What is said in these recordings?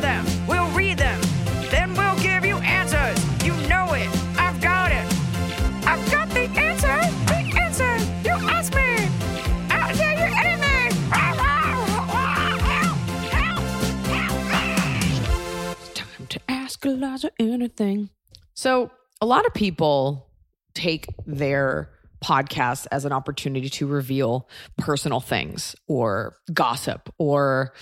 them, we'll read them, then we'll give you answers. You know it, I've got it. I've got the answer, the answer. You ask me, I'll tell you anything. It's time to ask Eliza anything. So, a lot of people take their podcast as an opportunity to reveal personal things or gossip or,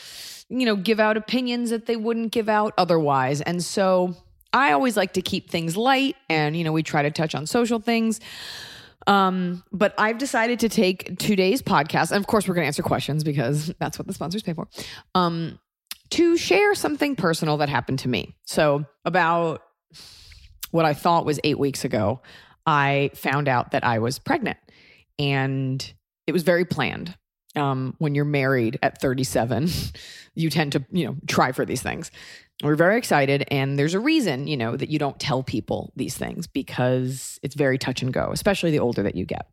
you know, give out opinions that they wouldn't give out otherwise. And so, I always like to keep things light and, you know, we try to touch on social things. Um, but I've decided to take today's podcast, and of course, we're going to answer questions because that's what the sponsors pay for. Um, to share something personal that happened to me. So, about what I thought was eight weeks ago, I found out that I was pregnant, and it was very planned. Um, when you're married at 37, you tend to, you know, try for these things. We're very excited, and there's a reason, you know, that you don't tell people these things because it's very touch and go, especially the older that you get.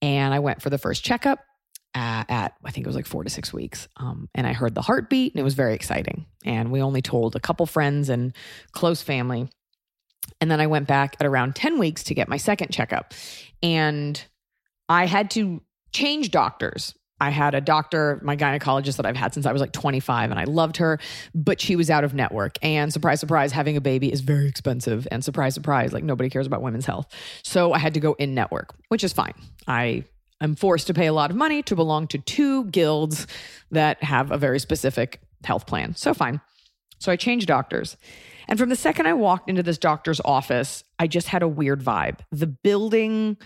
And I went for the first checkup uh, at I think it was like four to six weeks. Um, and I heard the heartbeat, and it was very exciting. And we only told a couple friends and close family. And then I went back at around 10 weeks to get my second checkup. And I had to change doctors. I had a doctor, my gynecologist that I've had since I was like 25, and I loved her, but she was out of network. And surprise, surprise, having a baby is very expensive. And surprise, surprise, like nobody cares about women's health. So I had to go in network, which is fine. I am forced to pay a lot of money to belong to two guilds that have a very specific health plan. So fine. So I changed doctors. And from the second I walked into this doctor's office, I just had a weird vibe. The building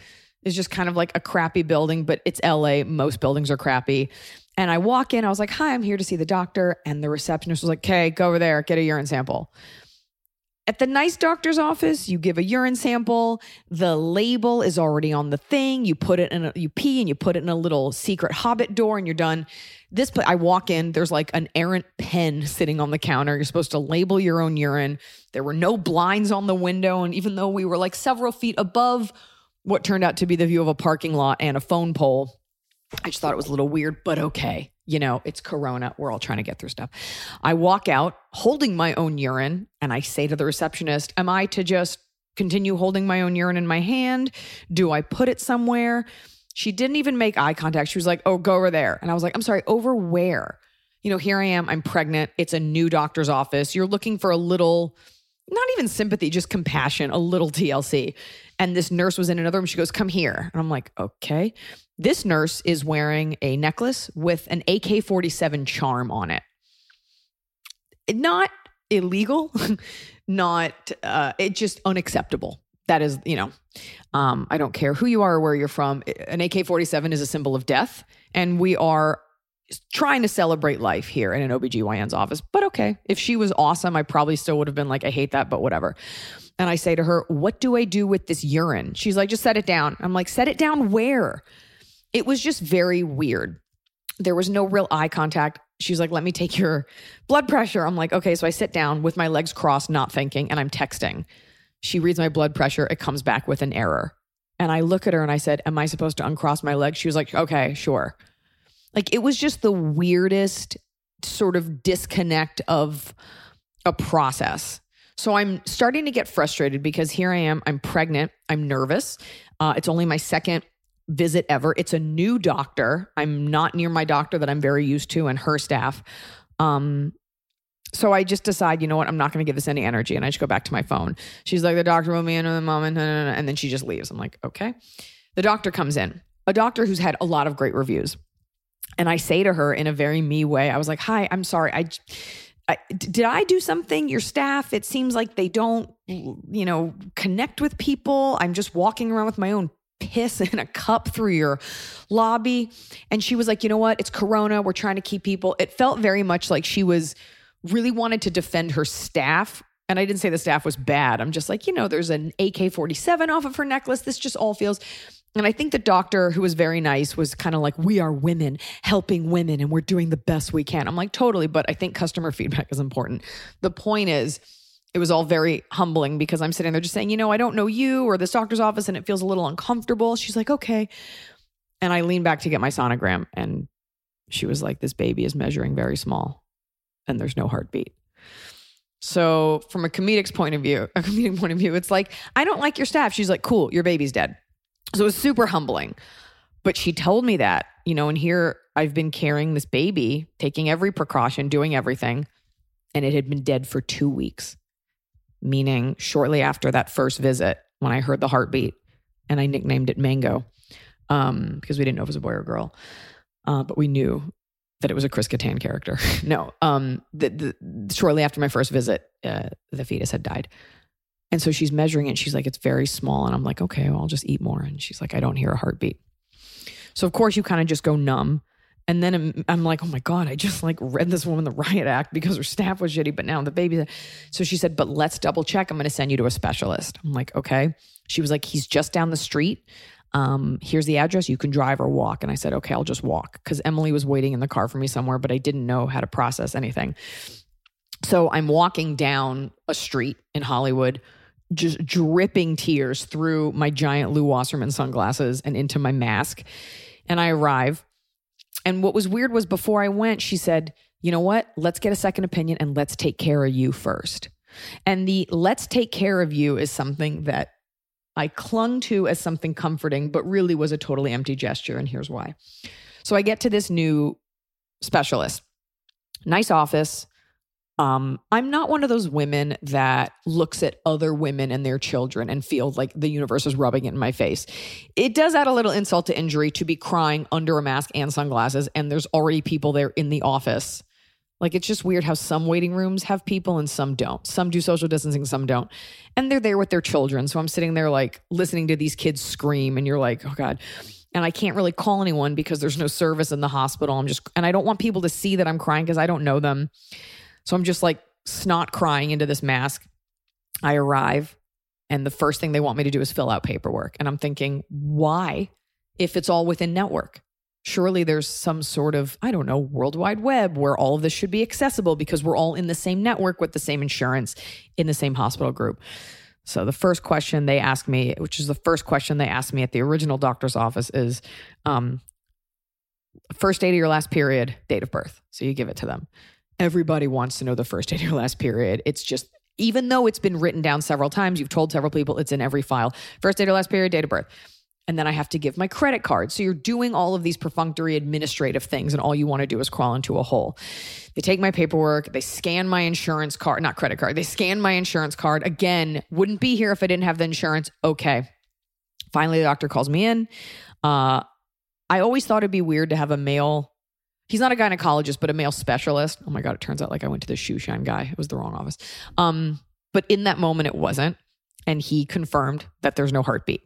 is just kind of like a crappy building, but it's LA. Most buildings are crappy. And I walk in, I was like, Hi, I'm here to see the doctor. And the receptionist was like, Okay, go over there, get a urine sample. At the nice doctor's office, you give a urine sample. The label is already on the thing. You put it in a, you pee and you put it in a little secret hobbit door and you're done. This I walk in, there's like an errant pen sitting on the counter. You're supposed to label your own urine. There were no blinds on the window and even though we were like several feet above what turned out to be the view of a parking lot and a phone pole, I just thought it was a little weird, but okay. You know, it's Corona. We're all trying to get through stuff. I walk out holding my own urine and I say to the receptionist, Am I to just continue holding my own urine in my hand? Do I put it somewhere? She didn't even make eye contact. She was like, Oh, go over there. And I was like, I'm sorry, over where? You know, here I am. I'm pregnant. It's a new doctor's office. You're looking for a little, not even sympathy, just compassion, a little TLC. And this nurse was in another room. She goes, Come here. And I'm like, Okay. This nurse is wearing a necklace with an AK 47 charm on it. Not illegal, not, uh, it just unacceptable. That is, you know, um, I don't care who you are or where you're from. An AK 47 is a symbol of death. And we are trying to celebrate life here in an OBGYN's office. But okay, if she was awesome, I probably still would have been like, I hate that, but whatever. And I say to her, What do I do with this urine? She's like, Just set it down. I'm like, Set it down where? It was just very weird. There was no real eye contact. She's like, Let me take your blood pressure. I'm like, Okay. So I sit down with my legs crossed, not thinking, and I'm texting. She reads my blood pressure. It comes back with an error. And I look at her and I said, Am I supposed to uncross my legs? She was like, Okay, sure. Like it was just the weirdest sort of disconnect of a process. So I'm starting to get frustrated because here I am, I'm pregnant, I'm nervous. Uh, it's only my second visit ever. It's a new doctor. I'm not near my doctor that I'm very used to and her staff. Um, so I just decide, you know what, I'm not going to give this any energy. And I just go back to my phone. She's like, the doctor will be in a moment. And then she just leaves. I'm like, okay. The doctor comes in, a doctor who's had a lot of great reviews. And I say to her in a very me way, I was like, hi, I'm sorry. I, I, did I do something? Your staff, it seems like they don't, you know, connect with people. I'm just walking around with my own piss in a cup through your lobby. And she was like, you know what? It's Corona. We're trying to keep people. It felt very much like she was really wanted to defend her staff. And I didn't say the staff was bad. I'm just like, you know, there's an AK 47 off of her necklace. This just all feels and I think the doctor, who was very nice, was kind of like, We are women helping women and we're doing the best we can. I'm like, Totally. But I think customer feedback is important. The point is, it was all very humbling because I'm sitting there just saying, You know, I don't know you or this doctor's office and it feels a little uncomfortable. She's like, Okay. And I leaned back to get my sonogram and she was like, This baby is measuring very small and there's no heartbeat. So, from a comedic point of view, a comedic point of view, it's like, I don't like your staff. She's like, cool, your baby's dead. So it was super humbling. But she told me that, you know, and here I've been carrying this baby, taking every precaution, doing everything, and it had been dead for two weeks. Meaning, shortly after that first visit, when I heard the heartbeat, and I nicknamed it Mango um, because we didn't know if it was a boy or a girl, uh, but we knew that it was a Chris Kattan character. no, um, the, the, shortly after my first visit, uh, the fetus had died. And so she's measuring it. She's like, it's very small. And I'm like, okay, well, I'll just eat more. And she's like, I don't hear a heartbeat. So, of course, you kind of just go numb. And then I'm, I'm, like, oh my God, I just like read this woman the riot act because her staff was shitty, but now the baby. So she said, but let's double check. I'm going to send you to a specialist. I'm like, okay. She was like, he's just down the street. Um, here's the address. You can drive or walk. And I said, okay, I'll just walk because Emily was waiting in the car for me somewhere, but I didn't know how to process anything. So I'm walking down a street in Hollywood just dripping tears through my giant Lew Wasserman sunglasses and into my mask. And I arrive. And what was weird was before I went, she said, You know what? Let's get a second opinion and let's take care of you first. And the let's take care of you is something that I clung to as something comforting, but really was a totally empty gesture. And here's why. So I get to this new specialist, nice office, um, I'm not one of those women that looks at other women and their children and feels like the universe is rubbing it in my face. It does add a little insult to injury to be crying under a mask and sunglasses, and there's already people there in the office. Like it's just weird how some waiting rooms have people and some don't. Some do social distancing, some don't. And they're there with their children. So I'm sitting there like listening to these kids scream, and you're like, oh God. And I can't really call anyone because there's no service in the hospital. I'm just, and I don't want people to see that I'm crying because I don't know them. So I'm just like snot crying into this mask. I arrive, and the first thing they want me to do is fill out paperwork. And I'm thinking, why? If it's all within network, surely there's some sort of, I don't know, worldwide web where all of this should be accessible because we're all in the same network with the same insurance in the same hospital group. So the first question they ask me, which is the first question they asked me at the original doctor's office, is um, first date of your last period, date of birth. So you give it to them everybody wants to know the first date of your last period. It's just, even though it's been written down several times, you've told several people it's in every file. First date or last period, date of birth. And then I have to give my credit card. So you're doing all of these perfunctory administrative things, and all you want to do is crawl into a hole. They take my paperwork, they scan my insurance card, not credit card, they scan my insurance card. Again, wouldn't be here if I didn't have the insurance. Okay. Finally, the doctor calls me in. Uh, I always thought it'd be weird to have a male He's not a gynecologist, but a male specialist. Oh my God, it turns out like I went to the shoe shine guy. It was the wrong office. Um, but in that moment, it wasn't. And he confirmed that there's no heartbeat.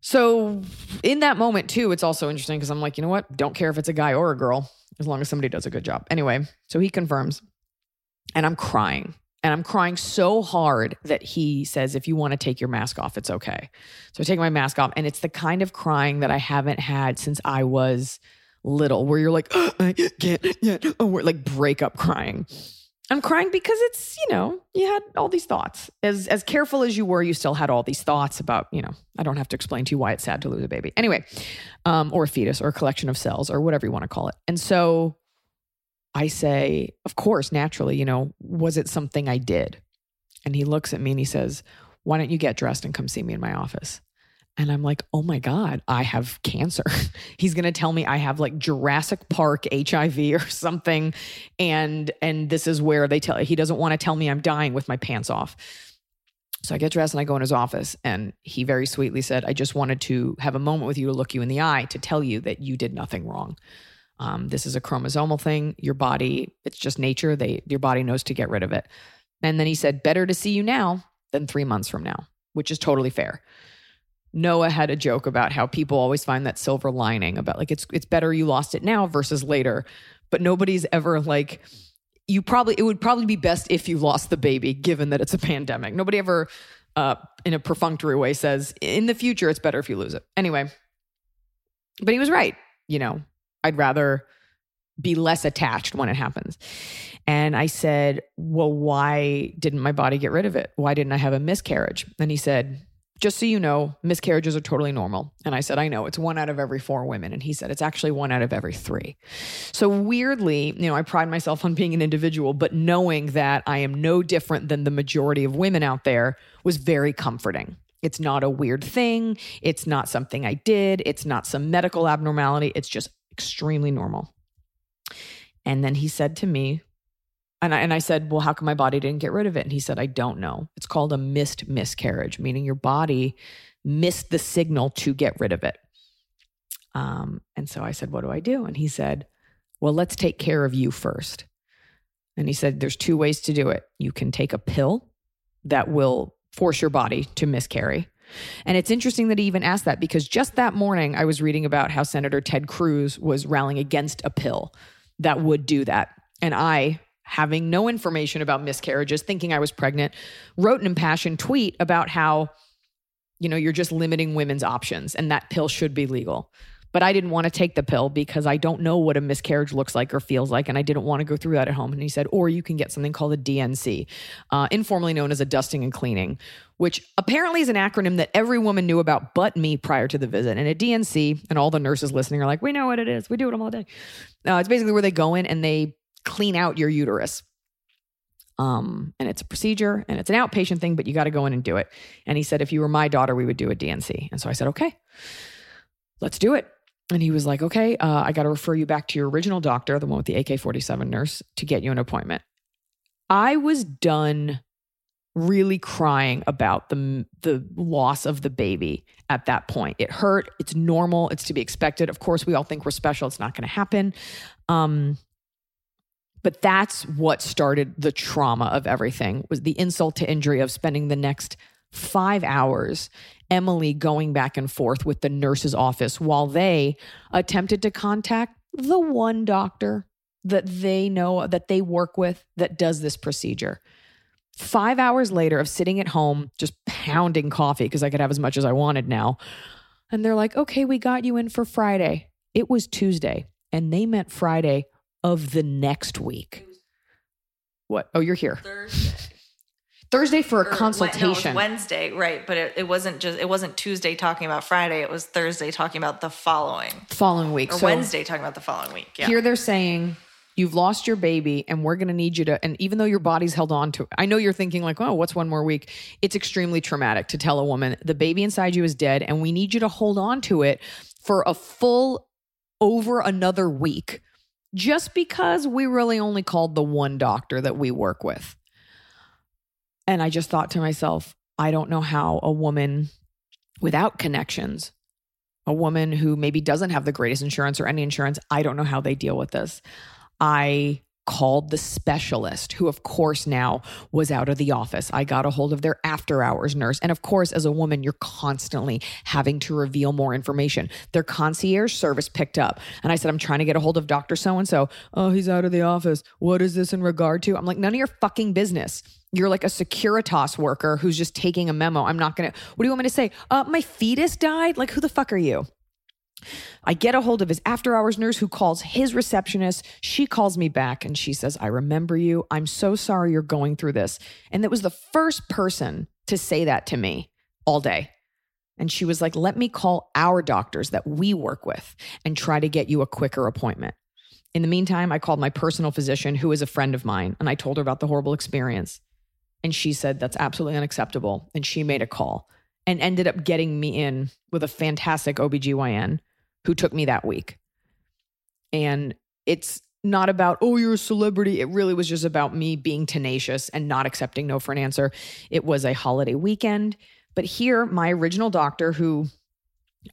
So in that moment, too, it's also interesting because I'm like, you know what? Don't care if it's a guy or a girl, as long as somebody does a good job. Anyway, so he confirms, and I'm crying. And I'm crying so hard that he says, if you want to take your mask off, it's okay. So I take my mask off, and it's the kind of crying that I haven't had since I was little where you're like, oh, I can't yet. Oh, we're like breakup crying. I'm crying because it's, you know, you had all these thoughts. As as careful as you were, you still had all these thoughts about, you know, I don't have to explain to you why it's sad to lose a baby. Anyway, um, or a fetus or a collection of cells or whatever you want to call it. And so I say, of course, naturally, you know, was it something I did? And he looks at me and he says, Why don't you get dressed and come see me in my office? And I'm like, oh my God, I have cancer. He's gonna tell me I have like Jurassic Park HIV or something. And and this is where they tell he doesn't want to tell me I'm dying with my pants off. So I get dressed and I go in his office, and he very sweetly said, I just wanted to have a moment with you to look you in the eye to tell you that you did nothing wrong. Um, this is a chromosomal thing. Your body, it's just nature. They your body knows to get rid of it. And then he said, better to see you now than three months from now, which is totally fair. Noah had a joke about how people always find that silver lining about like it's it's better you lost it now versus later, but nobody's ever like you probably it would probably be best if you lost the baby given that it's a pandemic. Nobody ever uh in a perfunctory way says in the future it's better if you lose it. Anyway, but he was right, you know. I'd rather be less attached when it happens. And I said, Well, why didn't my body get rid of it? Why didn't I have a miscarriage? And he said, just so you know, miscarriages are totally normal. And I said, I know it's one out of every four women. And he said, it's actually one out of every three. So weirdly, you know, I pride myself on being an individual, but knowing that I am no different than the majority of women out there was very comforting. It's not a weird thing. It's not something I did. It's not some medical abnormality. It's just extremely normal. And then he said to me, and I, and I said, Well, how come my body didn't get rid of it? And he said, I don't know. It's called a missed miscarriage, meaning your body missed the signal to get rid of it. Um, and so I said, What do I do? And he said, Well, let's take care of you first. And he said, There's two ways to do it. You can take a pill that will force your body to miscarry. And it's interesting that he even asked that because just that morning I was reading about how Senator Ted Cruz was rallying against a pill that would do that. And I having no information about miscarriages, thinking I was pregnant, wrote an impassioned tweet about how, you know, you're just limiting women's options and that pill should be legal. But I didn't want to take the pill because I don't know what a miscarriage looks like or feels like. And I didn't want to go through that at home. And he said, or you can get something called a D&C, uh, informally known as a dusting and cleaning, which apparently is an acronym that every woman knew about but me prior to the visit. And a D&C, and all the nurses listening are like, we know what it is. We do it all day. Uh, it's basically where they go in and they clean out your uterus. Um, and it's a procedure and it's an outpatient thing, but you got to go in and do it. And he said, if you were my daughter, we would do a D&C. And so I said, okay, let's do it. And he was like, okay, uh, I got to refer you back to your original doctor, the one with the AK 47 nurse, to get you an appointment. I was done really crying about the the loss of the baby at that point. It hurt. It's normal. It's to be expected. Of course, we all think we're special. It's not going to happen. Um, but that's what started the trauma of everything was the insult to injury of spending the next five hours emily going back and forth with the nurse's office while they attempted to contact the one doctor that they know that they work with that does this procedure. Five hours later of sitting at home just pounding coffee because i could have as much as i wanted now and they're like okay we got you in for friday. It was tuesday and they meant friday of the next week. What? Oh, you're here. Thursday. Thursday for a Or Wed- no, it was consultation. Wednesday, right? But it, it wasn't just it wasn't Tuesday talking about Friday. It was Thursday talking about the following, following week. or so Wednesday talking about the following week. Yeah. here they're saying you've lost your baby and we're going to need you to and even though your body's held on to it I know you're thinking like, "Oh, what's one more week?" It's extremely traumatic to tell a woman the baby inside you is dead and we need you to hold on to it for a full over another week just because we really only called the one doctor that we work with. And I just thought to myself, I don't know how a woman without connections, a woman who maybe doesn't have the greatest insurance or any insurance, I don't know how they deal with this. I called the specialist, who, of course, now was out of the office. I got a hold of their after hours nurse. And of course, as a woman, you're constantly having to reveal more information. Their concierge service picked up. And I said, I'm trying to get a hold of Dr. So and so. Oh, he's out of the office. What is this in regard to? I'm like, none of your fucking business. You're like a Securitas worker who's just taking a memo. I'm not going to, what do you want me to say? Uh, my fetus died? Like, who the fuck are you? I get a hold of his after hours nurse who calls his receptionist. She calls me back and she says, I remember you. I'm so sorry you're going through this. And that was the first person to say that to me all day. And she was like, let me call our doctors that we work with and try to get you a quicker appointment. In the meantime, I called my personal physician, who is a friend of mine, and I told her about the horrible experience. And she said, that's absolutely unacceptable. And she made a call and ended up getting me in with a fantastic OBGYN who took me that week. And it's not about, oh, you're a celebrity. It really was just about me being tenacious and not accepting no for an answer. It was a holiday weekend. But here, my original doctor, who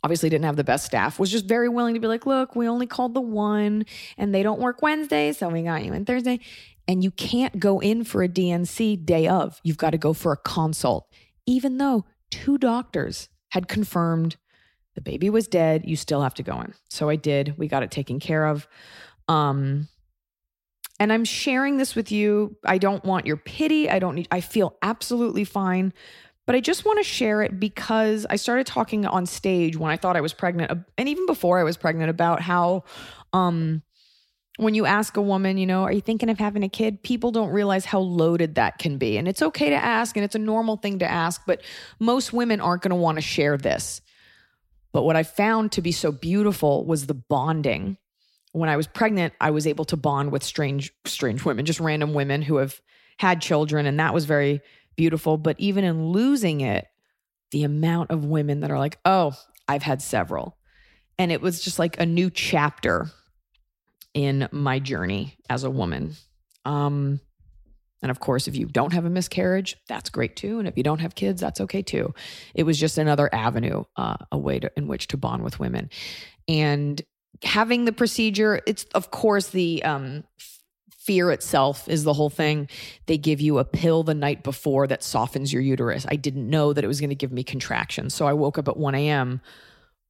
obviously didn't have the best staff, was just very willing to be like, look, we only called the one and they don't work Wednesday. So we got you in Thursday. And you can't go in for a D&C day of. You've got to go for a consult, even though two doctors had confirmed the baby was dead. You still have to go in. So I did. We got it taken care of. Um, and I'm sharing this with you. I don't want your pity. I don't need, I feel absolutely fine. But I just want to share it because I started talking on stage when I thought I was pregnant, and even before I was pregnant, about how um, when you ask a woman, you know, are you thinking of having a kid? People don't realize how loaded that can be. And it's okay to ask, and it's a normal thing to ask, but most women aren't going to want to share this. But what I found to be so beautiful was the bonding. When I was pregnant, I was able to bond with strange, strange women, just random women who have had children. And that was very beautiful. But even in losing it, the amount of women that are like, oh, I've had several. And it was just like a new chapter in my journey as a woman. Um, and of course, if you don't have a miscarriage, that's great too. And if you don't have kids, that's okay too. It was just another avenue, uh, a way to, in which to bond with women. And having the procedure, it's of course the um, fear itself is the whole thing. They give you a pill the night before that softens your uterus. I didn't know that it was going to give me contractions. So I woke up at 1 a.m.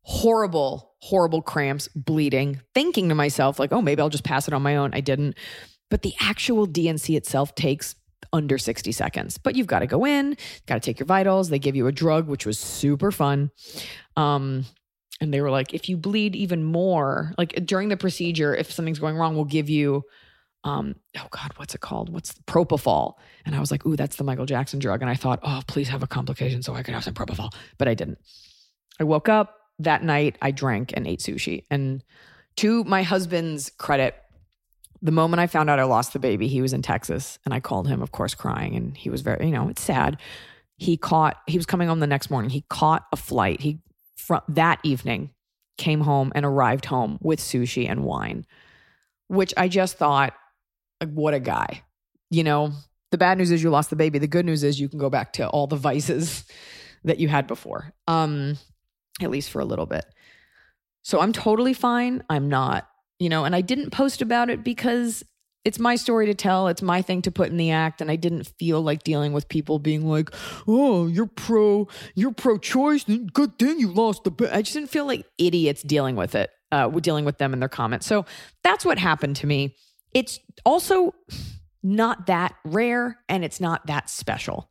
Horrible, horrible cramps, bleeding, thinking to myself, like, oh, maybe I'll just pass it on my own. I didn't. But the actual D&C itself takes under 60 seconds. But you've got to go in, got to take your vitals. They give you a drug, which was super fun. Um, and they were like, if you bleed even more, like during the procedure, if something's going wrong, we'll give you, um, oh God, what's it called? What's the propofol? And I was like, ooh, that's the Michael Jackson drug. And I thought, oh, please have a complication so I could have some propofol. But I didn't. I woke up that night, I drank and ate sushi. And to my husband's credit, the moment I found out I lost the baby, he was in Texas and I called him, of course, crying. And he was very, you know, it's sad. He caught, he was coming home the next morning. He caught a flight. He, from that evening, came home and arrived home with sushi and wine, which I just thought, what a guy. You know, the bad news is you lost the baby. The good news is you can go back to all the vices that you had before, um, at least for a little bit. So I'm totally fine. I'm not you know, and I didn't post about it because it's my story to tell. It's my thing to put in the act. And I didn't feel like dealing with people being like, oh, you're pro, you're pro choice. Good thing you lost the. bet. I just didn't feel like idiots dealing with it, uh, dealing with them and their comments. So that's what happened to me. It's also not that rare and it's not that special.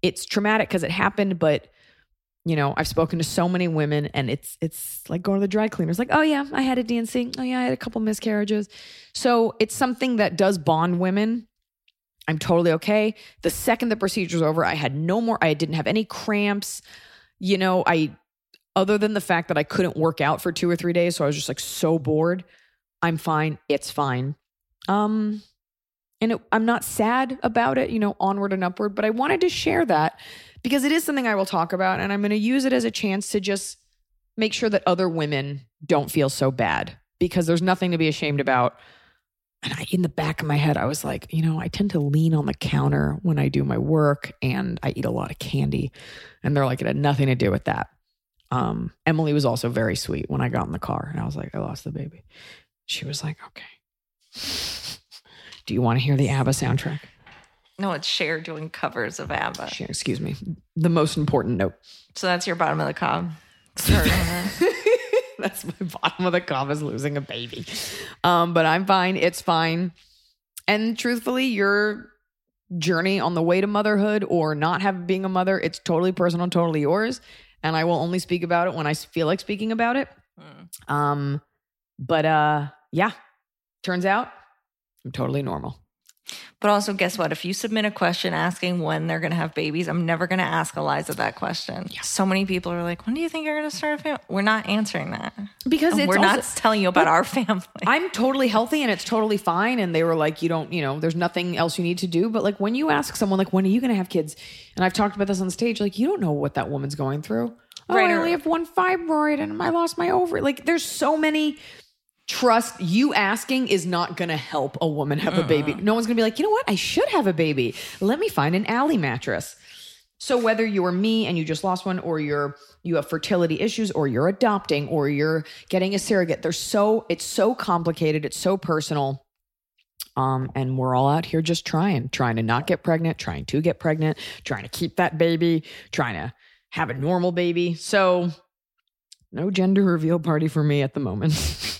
It's traumatic because it happened, but you know, I've spoken to so many women and it's it's like going to the dry cleaners like, "Oh yeah, I had a D&C. Oh yeah, I had a couple miscarriages." So, it's something that does bond women. I'm totally okay. The second the procedure's over, I had no more I didn't have any cramps. You know, I other than the fact that I couldn't work out for 2 or 3 days, so I was just like so bored. I'm fine. It's fine. Um and it, I'm not sad about it, you know, onward and upward, but I wanted to share that because it is something I will talk about. And I'm going to use it as a chance to just make sure that other women don't feel so bad because there's nothing to be ashamed about. And I, in the back of my head, I was like, you know, I tend to lean on the counter when I do my work and I eat a lot of candy. And they're like, it had nothing to do with that. Um, Emily was also very sweet when I got in the car and I was like, I lost the baby. She was like, okay. Do you want to hear the ABBA soundtrack? No, it's Cher doing covers of ABBA. Cher, excuse me. The most important note. So that's your bottom of the cob. that's my bottom of the cob is losing a baby. Um, but I'm fine. It's fine. And truthfully, your journey on the way to motherhood or not have being a mother, it's totally personal, totally yours. And I will only speak about it when I feel like speaking about it. Mm. Um, but uh, yeah, turns out I'm totally normal. But also, guess what? If you submit a question asking when they're going to have babies, I'm never going to ask Eliza that question. So many people are like, "When do you think you're going to start a family?" We're not answering that Because it's we're also- not telling you about our family. I'm totally healthy and it's totally fine. And they were like, you don't, you know, there's nothing else you need to do. But like when you ask someone, like, when are you going to have kids? And I've talked about this on stage, like, you don't know what that woman's going through. Oh, Right, I only have one fibroid and I lost my ovary. Like, there's so many. Trust you asking is not going to help a woman have a baby. No one's going to be like, you know what? I should have a baby. Let me find an alley mattress. So whether you're me and you just lost one, or you're you have fertility issues, or you're adopting, or you're getting a surrogate, there's so it's so complicated, it's so personal. Um, and we're all out here just trying, trying to not get pregnant, trying to get pregnant, trying to keep that baby, trying to have a normal baby. So no gender reveal party for me at the moment.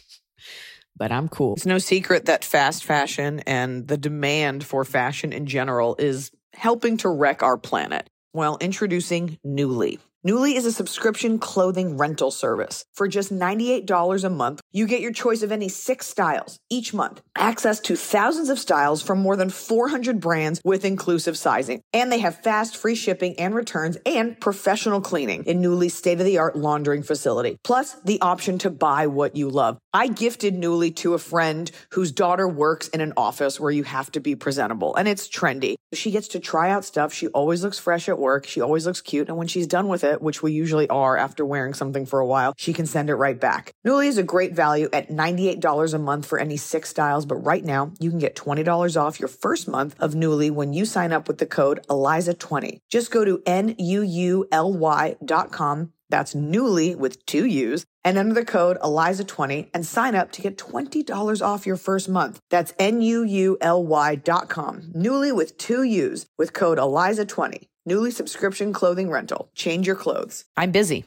but I'm cool. It's no secret that fast fashion and the demand for fashion in general is helping to wreck our planet. while introducing Nuuly. Nuuly is a subscription clothing rental service. For just $98 a month, you get your choice of any six styles each month, access to thousands of styles from more than 400 brands with inclusive sizing. And they have fast, free shipping and returns and professional cleaning in Nuuly's state of the art laundering facility. Plus, the option to buy what you love. I gifted Nuuly to a friend whose daughter works in an office where you have to be presentable and it's trendy. She gets to try out stuff. She always looks fresh at work. She always looks cute. And when she's done with it, which we usually are after wearing something for a while, she can send it right back. Nuuly is a great value at $98 a month for any six styles. But right now you can get $20 off your first month of Nuuly when you sign up with the code ELIZA20. Just go to N-U-U-L-Y dot com that's Nuuly with two U's and enter the code ELIZA20 and sign up to get $20 off your first month. That's N-U-U-L-Y dot com. Nuuly with two U's with code ELIZA20. Nuuly subscription clothing rental. Change your clothes. I'm busy,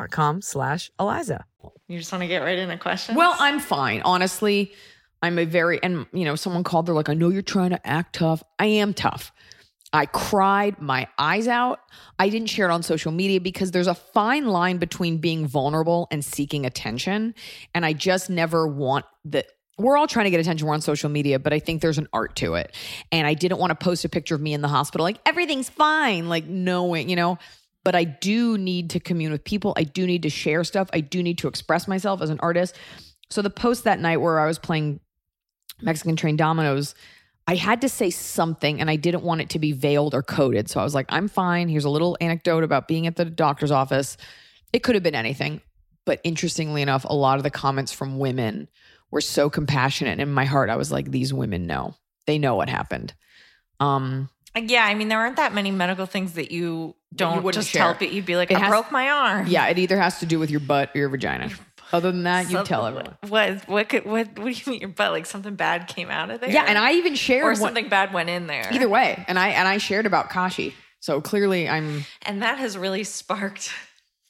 dot com slash Eliza. You just want to get right into questions? Well, I'm fine. Honestly, I'm a very, and you know, someone called, they're like, I know you're trying to act tough. I am tough. I cried my eyes out. I didn't share it on social media because there's a fine line between being vulnerable and seeking attention. And I just never want the, we're all trying to get attention. We're on social media, but I think there's an art to it. And I didn't want to post a picture of me in the hospital, like everything's fine, like knowing, you know, but I do need to commune with people. I do need to share stuff. I do need to express myself as an artist. So the post that night where I was playing Mexican train Dominoes, I had to say something and I didn't want it to be veiled or coded. So I was like, I'm fine. Here's a little anecdote about being at the doctor's office. It could have been anything. But interestingly enough, a lot of the comments from women were so compassionate. And in my heart, I was like, these women know. They know what happened. Um, Yeah, I mean, there aren't that many medical things that you don't wouldn't just share. tell it. You'd be like, It I has- broke my arm. yeah, it either has to do with your butt or your vagina. Other than that, you tell everyone. What? What? Could, what? What do you mean your butt? Like something bad came out of there? Yeah, and I even shared or what- something bad went in there. either way, and I and I shared about Kashi. So clearly, I'm and that has really sparked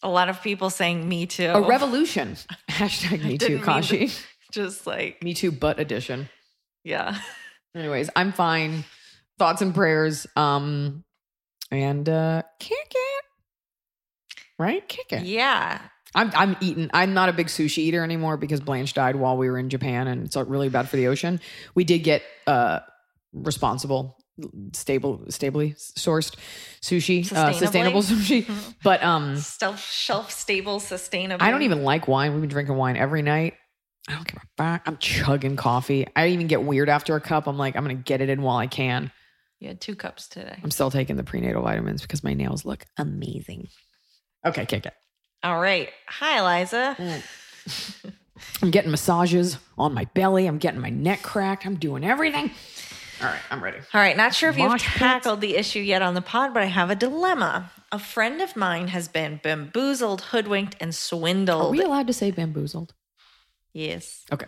a lot of people saying "Me too." a revolution. Hashtag Me Too Kashi. to- Just like Me Too Butt Edition. yeah. Anyways, I'm fine. Thoughts and prayers. Um, and uh, kick it. Right, kick it. Yeah. I'm I'm eating. I'm not a big sushi eater anymore because Blanche died while we were in Japan, and it's really bad for the ocean. We did get uh responsible, stable, stably sourced sushi, uh, sustainable sushi. But um, Shelf, shelf stable, sustainable. I don't even like wine. We've been drinking wine every night. I don't give a fuck. I'm chugging coffee. I even get weird after a cup. I'm like, I'm gonna get it in while I can. You had two cups today. I'm still taking the prenatal vitamins because my nails look amazing. Okay, kick it. All right. Hi, Eliza. Mm. I'm getting massages on my belly. I'm getting my neck cracked. I'm doing everything. All right, I'm ready. All right, not sure if you've pits? tackled the issue yet on the pod, but I have a dilemma. A friend of mine has been bamboozled, hoodwinked, and swindled. Are we allowed to say bamboozled? yes. Okay.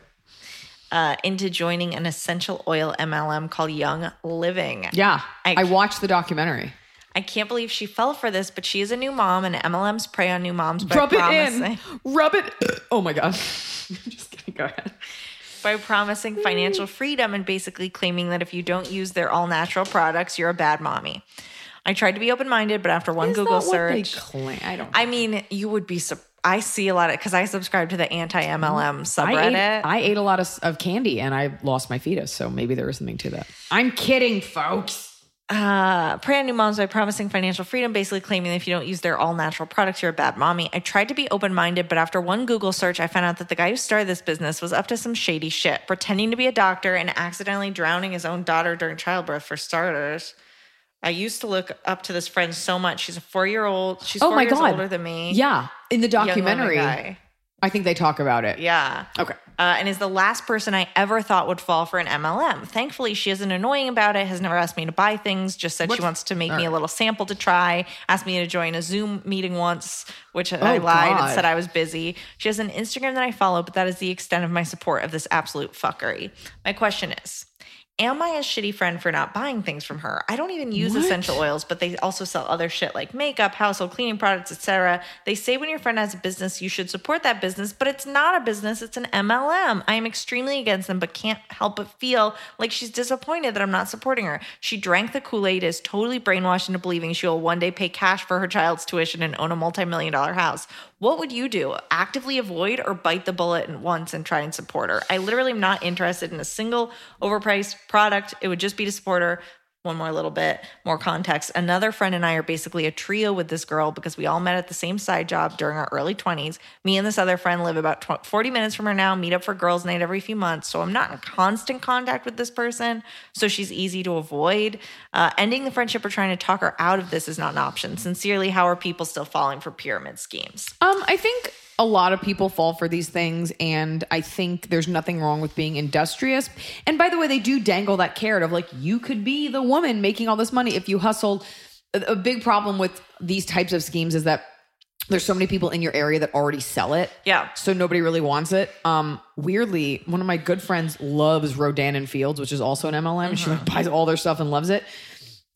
Uh, into joining an essential oil MLM called Young Living. Yeah, I- I, watched the documentary. I can't believe she fell for this, but she is a new mom, and MLMs prey on new moms by Rub it in. Rub it. Oh my god. Just kidding. Go ahead. by promising financial freedom and basically claiming that if you don't use their all natural products, you're a bad mommy. I tried to be open minded, but after one Is Google that what they search, claim? I don't. I mean, you would be. Sur- I see a lot of because I subscribe to the anti MLM I subreddit. ate, I ate a lot of, of candy and I lost my fetus, so maybe there is something to that. I'm kidding, folks. uh, prey on new moms by promising financial freedom, basically claiming that if you don't use their all natural products, you're a bad mommy. I tried to be open minded, but after one Google search, I found out that the guy who started this business was up to some shady shit, pretending to be a doctor and accidentally drowning his own daughter during childbirth, for starters. I used to look up to this friend so much. She's a four year old. She's Oh four my years god. older than me. Yeah, in the documentary. I think they talk about it. Yeah. Okay. uh, and is the last person I ever thought would fall for an MLM. Thankfully, she isn't annoying about it, has never asked me to buy things, just said she wants to make me a little sample to try, asked me to join a Zoom meeting once, which I lied and said I was busy. She has an Instagram that I follow, but that is the extent of my support of this absolute fuckery. My question is, Am I a shitty friend for not buying things from her? I don't even use What? essential oils, but they also sell other shit like makeup, household cleaning products, etc. They say when your friend has a business, you should support that business, but it's not a business, it's an MLM. I am extremely against them, but can't help but feel like she's disappointed that I'm not supporting her. She drank the Kool-Aid, is totally brainwashed into believing she will one day pay cash for her child's tuition and own a multi-million dollar house. What would you do? Actively avoid or bite the bullet at once and try and support her? I literally am not interested in a single overpriced product. It would just be to support her. One more little bit, more context. Another friend and I are basically a trio with this girl because we all met at the same side job during our early 20s. Me and this other friend live about 20, 40 minutes from her now, meet up for girls' night every few months. So I'm not in constant contact with this person. So she's easy to avoid. Uh, ending the friendship or trying to talk her out of this is not an option. Sincerely, how are people still falling for pyramid schemes? Um, I think a lot of people fall for these things, and I think there's nothing wrong with being industrious. And by the way, they do dangle that carrot of like you could be the woman making all this money if you hustled. A, big problem with these types of schemes is that there's so many people in your area that already sell it. Yeah. So nobody really wants it. Um, weirdly, one of my good friends loves Rodan and Fields, which is also an MLM. She like buys all their stuff and loves it.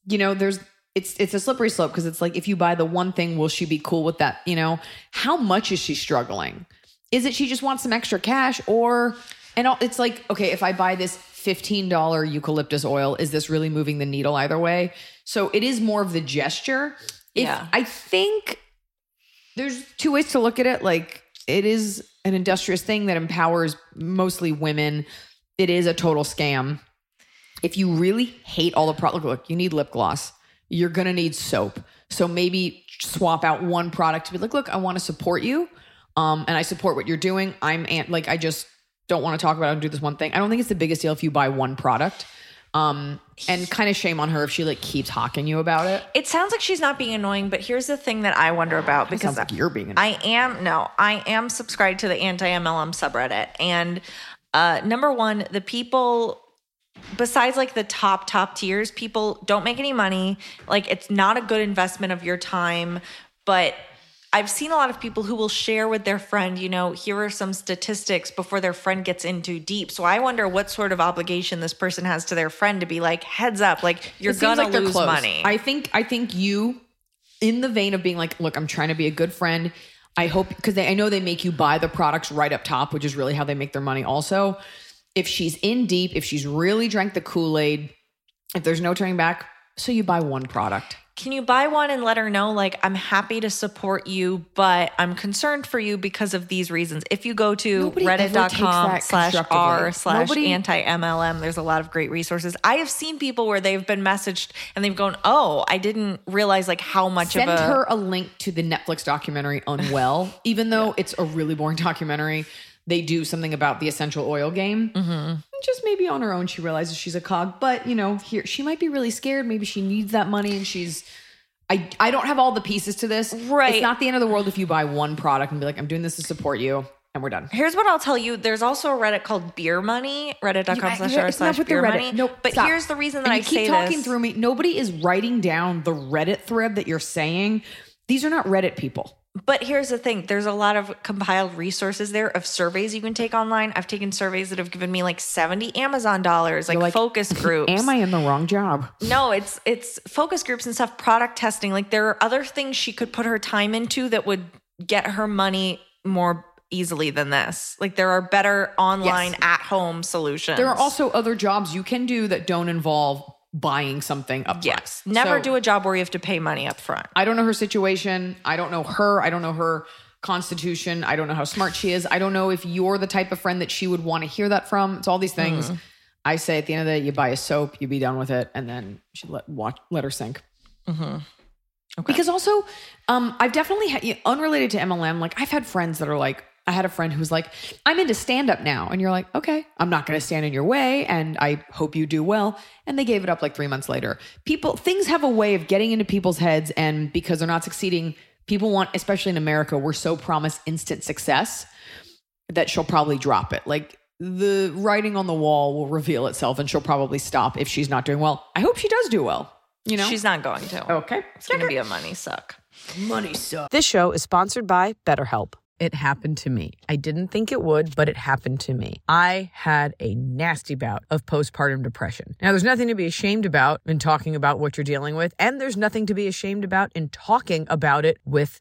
You know, there's it's it's a slippery slope because it's like if you buy the one thing, will she be cool with that? You know, how much is she struggling? Is it she just wants some extra cash or and it's like, okay, if I buy this $15 eucalyptus oil, is this really moving the needle either way? So it is more of the gesture. If, Yeah. I think there's two ways to look at it. Like it is an industrious thing that empowers mostly women. It is a total scam. If you really hate all the product, look, you need lip gloss. You're gonna need soap. So maybe swap out one product to be like, look, I want to support you, um, and I support what you're doing. I'm ant- like, I just don't want to talk about it and do this one thing. I don't think it's the biggest deal if you buy one product. Um, and kind of shame on her if she like keeps hawking you about it. It sounds like she's not being annoying, but here's the thing that I wonder about because like you're being annoying. I am no, I am subscribed to the anti MLM subreddit, and uh, number one, the people. Besides, like the top top tiers, people don't make any money. Like it's not a good investment of your time. But I've seen a lot of people who will share with their friend, you know, here are some statistics before their friend gets in too deep. So I wonder what sort of obligation this person has to their friend to be like, heads up, like you're gonna like lose money. I think I think you, in the vein of being like, look, I'm trying to be a good friend. I hope because I know they make you buy the products right up top, which is really how they make their money. Also, if she's in deep, if she's really drank the Kool Aid, if there's no turning back, so you buy one product. Can you buy one and let her know, like, I'm happy to support you, but I'm concerned for you because of these reasons? If you go to Nobody ever takes reddit.com slash r slash anti MLM, there's a lot of great resources. I have seen people where they've been messaged and they've gone, Oh, I didn't realize like how much Send of a her a link to the Netflix documentary Unwell, even though it's a really boring documentary. They do something about the essential oil game. Mm-hmm. Just maybe on her own, she realizes she's a cog. But you know, here she might be really scared. Maybe she needs that money, and she's. I I don't have all the pieces to this. Right. It's not the end of the world if you buy one product and be like, I'm doing this to support you, and we're done. Here's what I'll tell you. There's also a Reddit called Beer Money, reddit.com slash r slash enough with the beer money. Nope, but stop. here's the reason that And I you keep say talking this. through me. Nobody is writing down the Reddit thread that you're saying. These are not Reddit people. But here's the thing there's a lot of compiled resources there of surveys you can take online. I've taken surveys that have given me like 70 Amazon dollars, like, like, focus groups. Am I in the wrong job? No, it's it's focus groups and stuff, product testing. Like there are other things she could put her time into that would get her money more easily than this. Like there are better online Yes. at home solutions. There are also other jobs you can do that don't involve buying something up front. yes. Never So, do a job where you have to pay money up front. I don't know her situation. I don't know her. I don't know her constitution. I don't know how smart she is. I don't know if you're the type of friend that she would want to hear that from. It's all these things. Mm-hmm. I say at the end of the day, you buy a soap, you be done with it, and then she let watch let her sink. Mm-hmm. Because also, um, I've definitely had unrelated to MLM. Like I've had friends that are like, I had a friend who's like, I'm into stand up now, and you're like, okay, I'm not going to stand in your way, and I hope you do well. And they gave it up like three months later. People, things have a way of getting into people's heads, and because they're not succeeding, people want, especially in America, we're so promised instant success that she'll probably drop it. Like the writing on the wall will reveal itself, and she'll probably stop if she's not doing well. I hope she does do well. You know, She's not going to. okay. It's going to be a money suck. Money suck. This show is sponsored by BetterHelp. It happened to me. I didn't think it would, but it happened to me. I had a nasty bout of postpartum depression. Now, there's nothing to be ashamed about in talking about what you're dealing with, and there's nothing to be ashamed about in talking about it with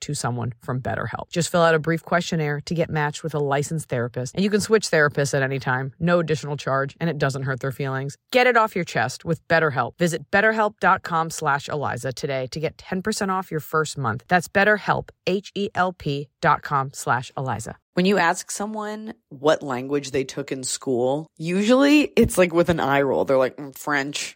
to someone from BetterHelp. Just fill out a brief questionnaire to get matched with a licensed therapist, and you can switch therapists at any time, no additional charge, and it doesn't hurt their feelings. Get it off your chest with BetterHelp. Visit betterhelp.com slash Eliza today to get 10% off your first month. That's betterhelp, H-E-L-P dot com slash Eliza. When you ask someone what language they took in school, usually it's like with an eye roll. They're like, "Mm, French.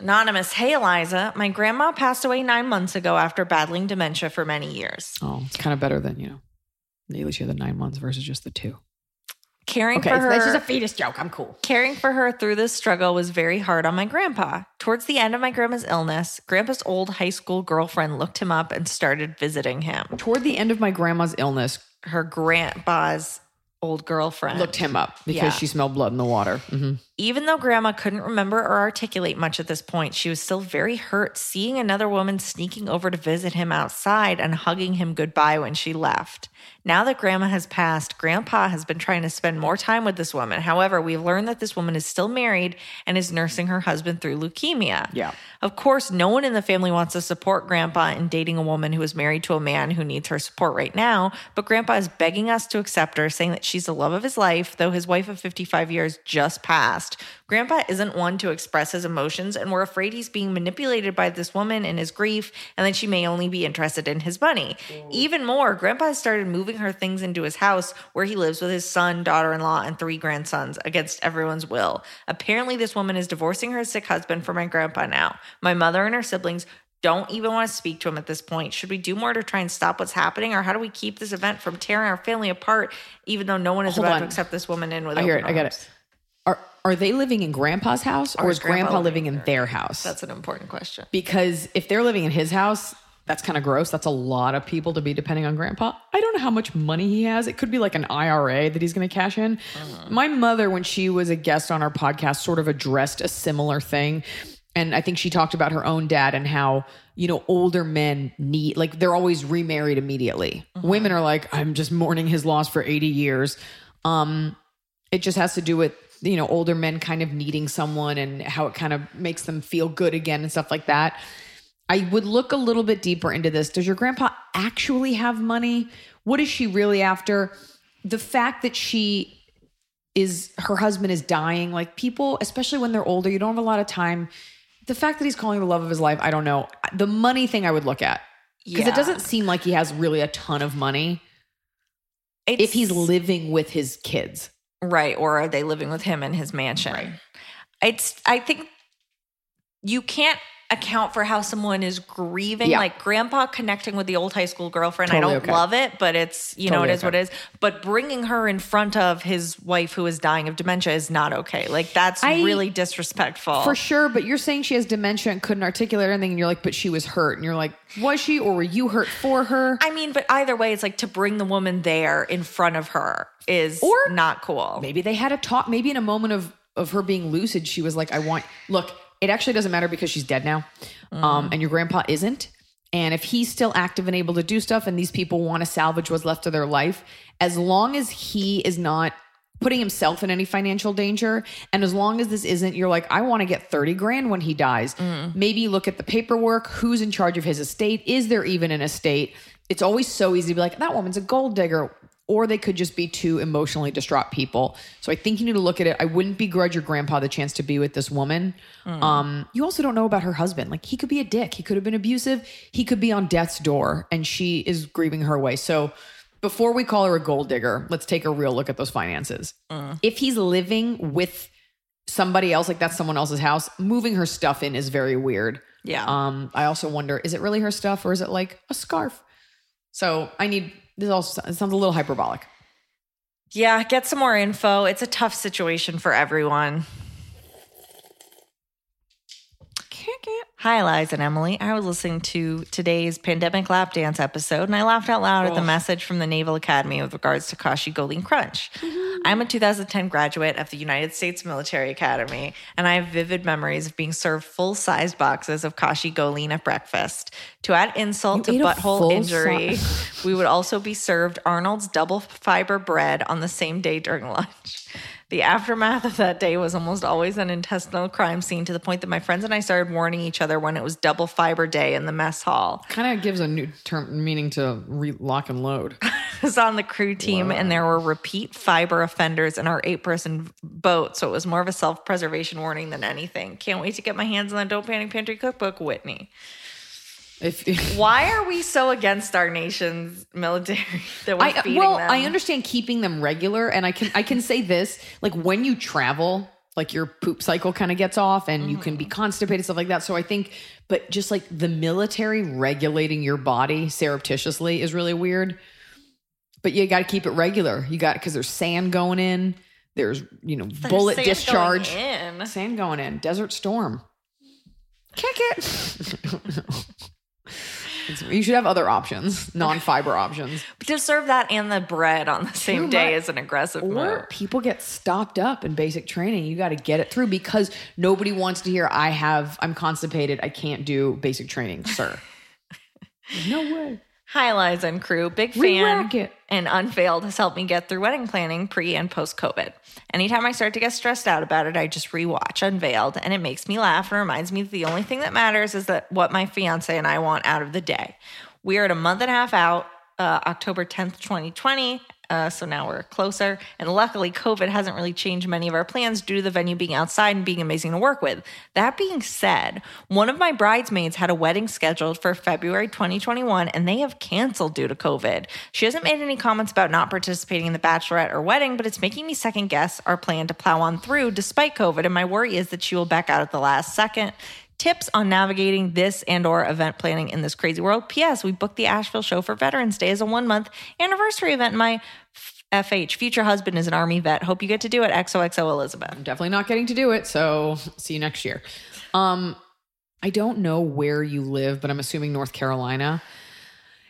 Anonymous, hey Eliza, my grandma passed away nine months ago after battling dementia for many years. Oh, it's kind of better than, you know, at least you had the nine months versus just the two. Caring Okay, for her, that's just a fetus joke. I'm cool. caring for her through this struggle was very hard on my grandpa. Towards the end of my grandma's illness, grandpa's old high school girlfriend looked him up and started visiting him. Toward the end of my grandma's illness, Her grandpa's old girlfriend looked him up because Yeah. she smelled blood in the water. hmm Even though grandma couldn't remember or articulate much at this point, she was still very hurt seeing another woman sneaking over to visit him outside and hugging him goodbye when she left. Now that grandma has passed, grandpa has been trying to spend more time with this woman. However, we've learned that this woman is still married and is nursing her husband through leukemia. Yeah. Of course, no one in the family wants to support grandpa in dating a woman who is married to a man who needs her support right now, but grandpa is begging us to accept her, saying that she's the love of his life, though his wife of 55 years just passed. Grandpa isn't one to express his emotions, and we're afraid he's being manipulated by this woman in his grief and that she may only be interested in his money. Even more, grandpa has started moving her things into his house where he lives with his son, daughter in law, and three grandsons against everyone's will. Apparently, this woman is divorcing her sick husband for my grandpa now. My mother and her siblings don't even want to speak to him at this point. Should we do more to try and stop what's happening, or how do we keep this event from tearing our family apart, even though no one is Hold about on. to accept this woman in with I hear it. open I get it. Are they living in grandpa's house or, Or is grandpa, living in their house? That's an important question. because if they're living in his house, that's kind of gross. That's a lot of people to be depending on grandpa. I don't know how much money he has. It could be like an IRA that he's going to cash in. My mother, when she was a guest on our podcast, sort of addressed a similar thing. And I think she talked about her own dad and how, you know, older men need, like, they're always remarried immediately. Women are like, I'm just mourning his loss for 80 years. Um, it just has to do with you know older men kind of needing someone and how it kind of makes them feel good again and stuff like that. I would look a little bit deeper into this. Does your grandpa actually have money? What is she really after? The fact that she is her husband is dying like people especially when they're older you don't have a lot of time. The fact that he's calling the love of his life i don't know. The money thing i would look at because Yeah. it doesn't seem like he has really a ton of money. If he's living with his kids right, or are they living with him in his mansion? It's. I think you can't account for how someone is grieving. Yeah. Like grandpa connecting with the old high school girlfriend. Totally I don't okay. love it, but it's you know Totally it is what it is. But bringing her in front of his wife who is dying of dementia is not okay. Like that's I- really disrespectful. For sure, but you're saying she has dementia and couldn't articulate anything, and you're like, but she was hurt. And you're like, was she, or were you hurt for her? I mean, but either way, it's like to bring the woman there in front of her is Or- not cool. Maybe they had a talk. Maybe in a moment of of her being lucid, she was like, I want, look, it actually doesn't matter because she's dead now. Um, and your grandpa isn't. And if he's still active and able to do stuff, and these people want to salvage what's left of their life, as long as he is not putting himself in any financial danger, and as long as this isn't, you're like, I want to get 30 grand when he dies. Maybe look at the paperwork. Who's in charge of his estate? Is there even an estate? It's always so easy to be like, that woman's a gold digger. Or they could just be two emotionally distraught people. So I think you need to look at it. I wouldn't begrudge your grandpa the chance to be with this woman. Um, you also don't know about her husband. Like he could be a dick. He could have been abusive. He could be on death's door, and she is grieving her way. So before we call her a gold digger, let's take a real look at those finances. If he's living with somebody else, like that's someone else's house, moving her stuff in is very weird. Yeah. Um, I also wonder, is it really her stuff or is it like a scarf? So I need this also sounds a little hyperbolic. Yeah, get some more info. It's a tough situation for everyone. Hi, Eliza and Emily. I was listening to today's pandemic lap dance episode and I laughed out loud at the message from the Naval Academy with regards to Kashi GoLean Crunch. I'm a 2010 graduate of the United States Military Academy, and I have vivid memories of being served full sized boxes of Kashi GoLean at breakfast. To add insult You to butthole injury, we would also be served Arnold's double fiber bread on the same day during lunch. The aftermath of that day was almost always an intestinal crime scene to the point that my friends and I started warning each other when it was double fiber day in the mess hall. Kind of gives a new term meaning to re- lock and load. I was on the crew team and there were repeat fiber offenders in our eight person boat. So it was more of a self preservation warning than anything. Can't wait to get my hands on the Don't Panic Pantry cookbook, Whitney. If Why are we so against our nation's military that we're I uh, feeding well, them? I understand keeping them regular, and I can I can say this: like when you travel, like your poop cycle kind of gets off, and you can be mm-hmm. constipated, stuff like that. So I think, but just like the military regulating your body surreptitiously is really weird. But you got to keep it regular. You got because there's sand going in. There's you know bullet sand discharge. going in. Sand going in. Desert storm. Kick it. It's- you should have other options, non-fiber options. But To serve that and the bread on the same Too day much. is an aggressive move. People get stopped up in basic training. You got to get it through because nobody wants to hear, I have, I'm constipated. I can't do basic training, sir. no way. Hi, Liza and crew. Big fan Re-rack it. and Unveiled has helped me get through wedding planning pre and post COVID. Anytime I start to get stressed out about it, I just rewatch Unveiled and it makes me laugh and reminds me that the only thing that matters is that what my fiance and I want out of the day. We are at a month and a half out, uh, October 10th, 2020. Uh, so now we're closer. And luckily, COVID hasn't really changed many of our plans due to the venue being outside and being amazing to work with. That being said, one of my bridesmaids had a wedding scheduled for February 2021 and they have canceled due to COVID. She hasn't made any comments about not participating in the bachelorette or wedding, but it's making me second guess our plan to plow on through despite COVID. And my worry is that she will back out at the last second tips on navigating this and or event planning in this crazy world ps we booked the asheville show for veterans day as a one month anniversary event my fh future husband is an army vet hope you get to do it xoxo elizabeth I'm definitely not getting to do it. So see you next year. Um, I don't know where you live, but I'm assuming North Carolina.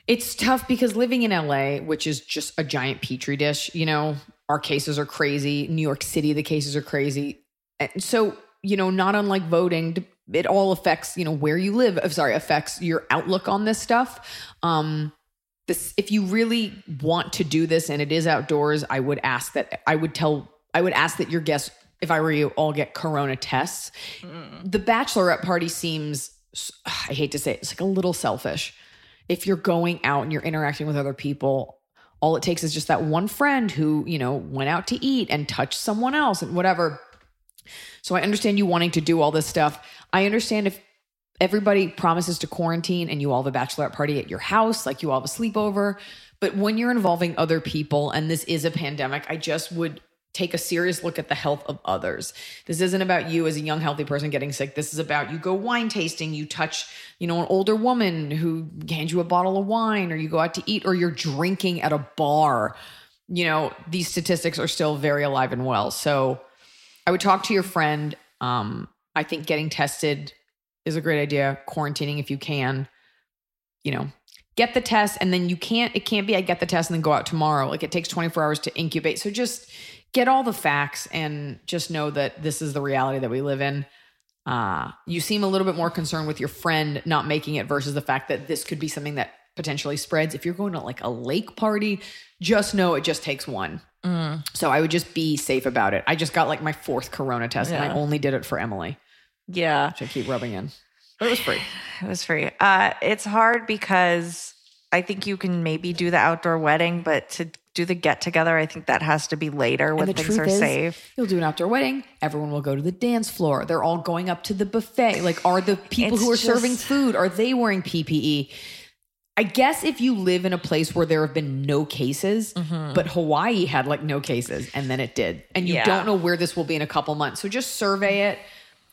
It's tough because living in LA, which is just a giant petri dish, you know, our cases are crazy. New York City, the cases are crazy. And so, you know, not unlike voting, it all affects, you know, where you live. uh, Sorry, affects your outlook on this stuff. Um, this if you really want to do this and it is outdoors, I would ask that I would tell I would ask that your guests, if I were you, all get corona tests. The bachelorette party seems I hate to say it, it's like a little selfish. If you're going out and you're interacting with other people, all it takes is just that one friend who, you know, went out to eat and touched someone else and whatever. So I understand you wanting to do all this stuff. I understand if everybody promises to quarantine and you all have a bachelorette party at your house, like you all have a sleepover. But when you're involving other people and this is a pandemic, I just would take a serious look at the health of others. This isn't about you as a young, healthy person getting sick. This is about you go wine tasting, you touch, you know, an older woman who hands you a bottle of wine, or you go out to eat, or you're drinking at a bar. You know, these statistics are still very alive and well. So I would talk to your friend. Um, I think getting tested is a great idea. Quarantining if you can. You know, get the test and then you can't, it can't be I get the test and then go out tomorrow. Like it takes 24 hours to incubate. So just get all the facts and just know that this is the reality that we live in. Uh, you seem a little bit more concerned with your friend not making it versus the fact that this could be something that potentially spreads. If you're going to like a lake party, just know it just takes one. So I would just be safe about it. I just got like my fourth corona test and I only did it for Emily, yeah which I keep rubbing in. But it was free. It was free. Uh, it's hard because I think you can maybe do the outdoor wedding, but to do the get together, I think that has to be later when things are is, safe. you'll do an outdoor wedding. Everyone will go to the dance floor. They're all going up to the buffet. Like, are the people who are It's serving food are they wearing PPE? I guess if you live in a place where there have been no cases, but Hawaii had like no cases and then it did. And you Yeah. don't know where this will be in a couple months. So just survey it.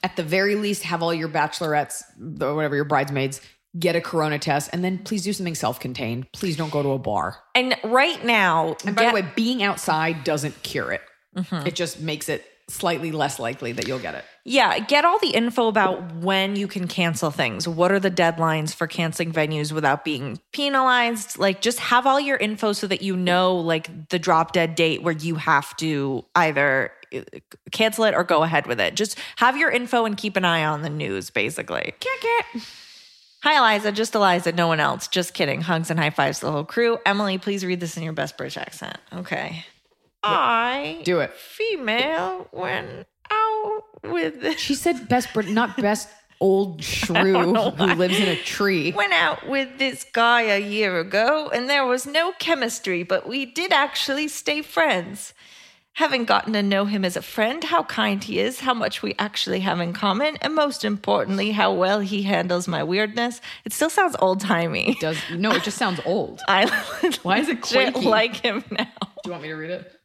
At the very least, have all your bachelorettes, or whatever, your bridesmaids, get a corona test. And then please do something self contained. Please don't go to a bar. And right now, And by get- the way, being outside doesn't cure it. Mm-hmm. It just makes it slightly less likely that you'll get it. Yeah, get all the info about when you can cancel things. What are the deadlines for canceling venues without being penalized? Like just have all your info so that you know like the drop dead date where you have to either uh, cancel it or go ahead with it. Just have your info and keep an eye on the news basically. Hi Eliza, just Eliza, no one else. Just kidding. Hugs and high fives to the whole crew. Emily, please read this in your best British accent. Okay. I Do it. female went out with She said best, but not best old shrew who lives in a tree. went out with this guy a year ago and there was no chemistry, but we did actually stay friends. Having gotten to know him as a friend, how kind he is, how much we actually have in common, and most importantly, how well he handles my weirdness. It still sounds old timey. Does no? It just sounds old. I Why is it like him now. Do you want me to read it?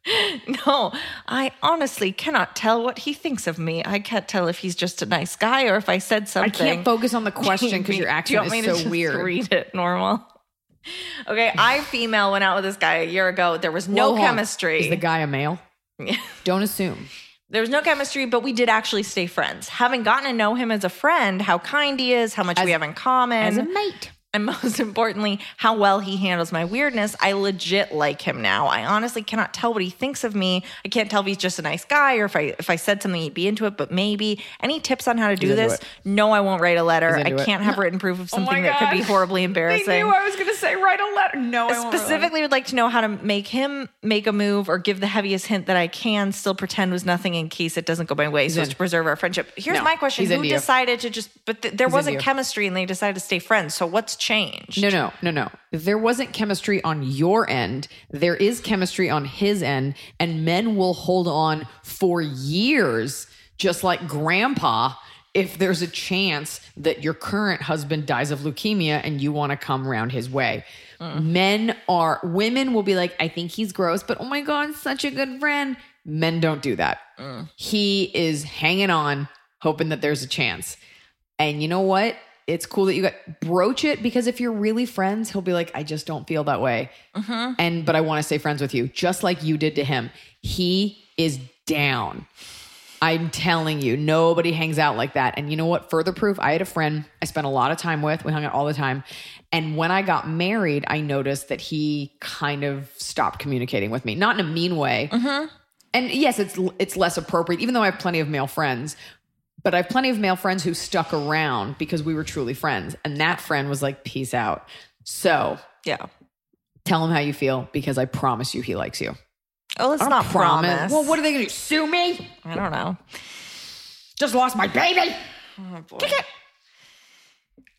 No, I honestly cannot tell what he thinks of me. I can't tell if he's just a nice guy or if I said something. I can't focus on the question because your you accent me is so just weird. Read it normal. Okay, I female went out with this guy a year ago. There was no Whoa, chemistry. Is the guy a male? Don't assume. there was no chemistry, but we did actually stay friends. Having gotten to know him as a friend, how kind he is, how much we have in common, As a mate. And most importantly, how well he handles my weirdness, I legit like him now. I honestly cannot tell what he thinks of me. I can't tell if he's just a nice guy or if I if I said something he'd be into it, but maybe. Any tips on how to do this? it. No, I won't write a letter. I into it. Oh can't have written proof of oh my something that could be horribly embarrassing. I knew I was going to say write a letter. No, I won't. Specifically, would like to know how to make him make a move or give the heaviest hint that I can still pretend was nothing in case it doesn't go my way, so as to preserve our friendship. Here's No, my question: he's Who into you. decided to just? But th- there wasn't chemistry, and they decided to stay friends. So what's changed? No, no, no, no. There wasn't chemistry on your end, there is chemistry on his end, and men will hold on for years, just like grandpa, if there's a chance that your current husband dies of leukemia and you want to come round his way. Mm. Men are, women will be like, I think he's gross, but oh my God, such a good friend. Men don't do that. Mm. He is hanging on, hoping that there's a chance. And you know what? It's cool that you got broach it because if you're really friends, he'll be like, I just don't feel that way. Mm-hmm. And but I want to stay friends with you, just like you did to him. He is down. I'm telling you, nobody hangs out like that. And you know what? Further proof, I had a friend I spent a lot of time with. We hung out all the time. And when I got married, I noticed that he kind of stopped communicating with me, not in a mean way. Mm-hmm. And yes, it's it's less appropriate, even though I have plenty of male friends. But I have plenty of male friends who stuck around because we were truly friends. And that friend was like, peace out. So Yeah. tell him how you feel because I promise you he likes you. Oh, let's not promise. Well, what are they going to do? Sue me? I don't know. Just lost my baby. Oh, boy.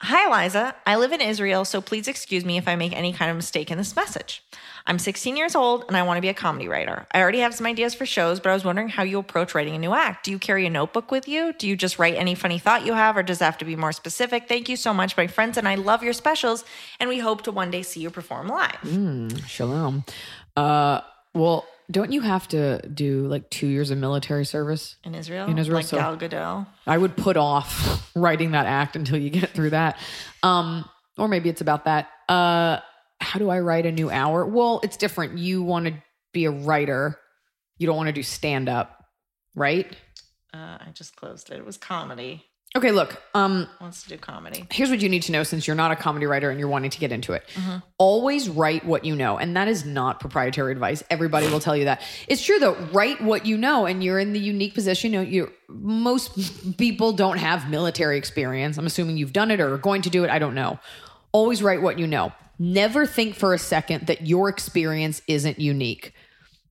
Hi, Eliza. I live in Israel, so please excuse me if I make any kind of mistake in this message. I'm 16 years old and I want to be a comedy writer. I already have some ideas for shows, but I was wondering how you approach writing a new act. Do you carry a notebook with you? Do you just write any funny thought you have, or does it have to be more specific? Thank you so much. My friends and I love your specials, and we hope to one day see you perform live. Shalom. Uh, well, don't you have to do like two years of military service? In Israel? In Israel, Like so- Gal Gadot. I would put off writing that act until you get through that. Um, or maybe it's about that. Uh, how do I write a new hour? Well, it's different. You want to be a writer. You don't want to do stand up, right? Uh, I just closed it. It was comedy. Okay, look. Um, Wants to do comedy. here's what you need to know since you're not a comedy writer and you're wanting to get into it. Always write what you know. And that is not proprietary advice. Everybody will tell you that. It's true though. Write what you know and you're in the unique position. You know, you most people don't have military experience. I'm assuming you've done it or are going to do it. I don't know. Always write what you know. Never think for a second that your experience isn't unique.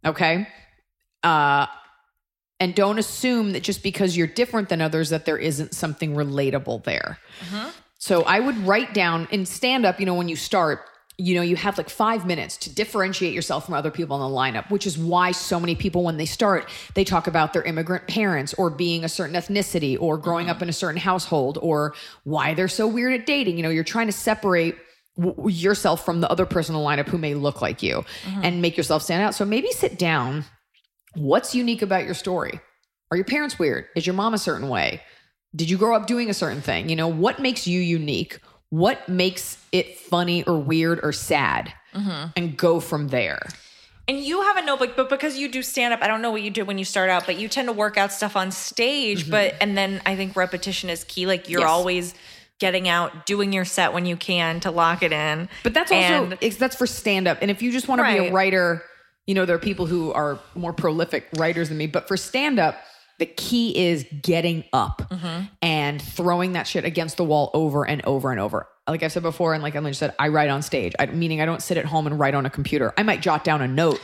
Okay? Uh and don't assume that just because you're different than others that there isn't something relatable there. Uh-huh. So I would write down in stand up, you know, when you start, you know, you have like five minutes to differentiate yourself from other people in the lineup, which is why so many people, when they start, they talk about their immigrant parents or being a certain ethnicity or growing up uh-huh. in a certain household or why they're so weird at dating. You know, you're trying to separate w- yourself from the other person in the lineup who may look like you uh-huh. and make yourself stand out. So maybe sit down. What's unique about your story? Are your parents weird? Is your mom a certain way? Did you grow up doing a certain thing? You know, what makes you unique? What makes it funny or weird or sad? Mm-hmm. And go from there. And you have a notebook, but because you do stand up, I don't know what you did when you start out, but you tend to work out stuff on stage. Mm-hmm. But and then I think repetition is key. Like you're Yes. always getting out, doing your set when you can to lock it in. But that's also And- it's, that's for stand up. And if you just want to be a writer, you know, there are people who are more prolific writers than me. But for stand up, the key is getting up Mm-hmm. and throwing that shit against the wall over and over and over. Like I've said before, and like Emily just said, I write on stage. I, meaning I don't sit at home and write on a computer. I might jot down a note.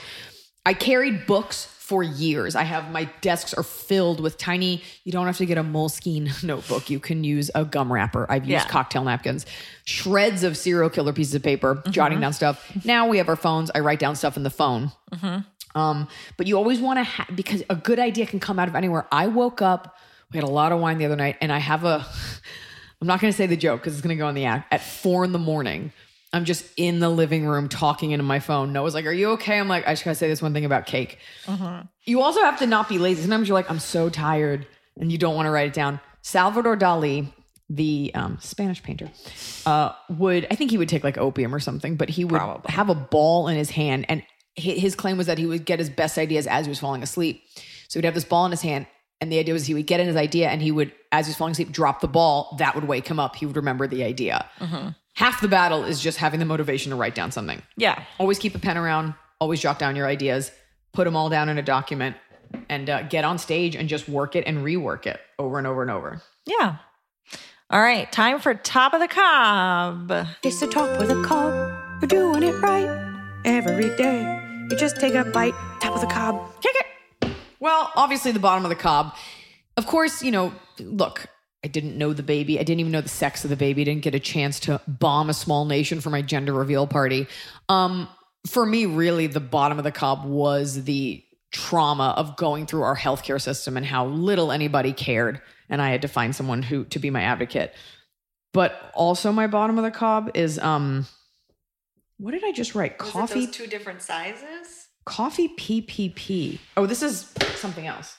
I carried books for years. I have my desks are filled with tiny. You don't have to get a Moleskine notebook. You can use a gum wrapper. I've used Yeah. cocktail napkins, shreds of serial killer pieces of paper, jotting down stuff. Now we have our phones. I write down stuff in the phone. Um, but you always want to have because a good idea can come out of anywhere. I woke up. We had a lot of wine the other night, and I have a. I'm not going to say the joke because it's going to go on the act. At four in the morning, I'm just in the living room talking into my phone. Noah's like, "Are you okay?" I'm like, "I just got to say this one thing about cake." You also have to not be lazy. Sometimes you're like, "I'm so tired," and you don't want to write it down. Salvador Dali, the um, Spanish painter, uh, would I think he would take like opium or something, but he would have a ball in his hand, and his claim was that he would get his best ideas as he was falling asleep. So he'd have this ball in his hand, and the idea was he would get in his idea, and he would, as he was falling asleep, drop the ball. That would wake him up. He would remember the idea. Half the battle is just having the motivation to write down something. Yeah. Always keep a pen around. Always jot down your ideas. Put them all down in a document, and uh, get on stage and just work it and rework it over and over and over. Yeah. All right. Time for top of the cob. It's the top of the cob. You're doing it right every day. You just take a bite, top of the cob. Kick it. Well, obviously the bottom of the cob. Of course, you know, look, I didn't know the baby. I didn't even know the sex of the baby. Didn't get a chance to bomb a small nation for my gender reveal party. Um, for me, really, the bottom of the cob was the trauma of going through our healthcare system and how little anybody cared. And I had to find someone who to be my advocate. But also my bottom of the cob is um what did I just write? Coffee two different sizes? Coffee PPP. Oh, this is something else.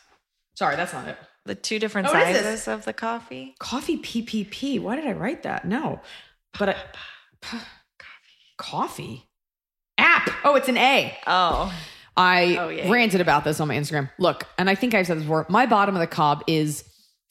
Sorry, that's not it. The two different Oh, sizes of the coffee? Coffee PPP. Why did I write that? No, but I, coffee app. Oh, it's an A. Oh. I Oh, yeah. ranted about this on my Instagram. Look, and I think I've said this before. My bottom of the cob is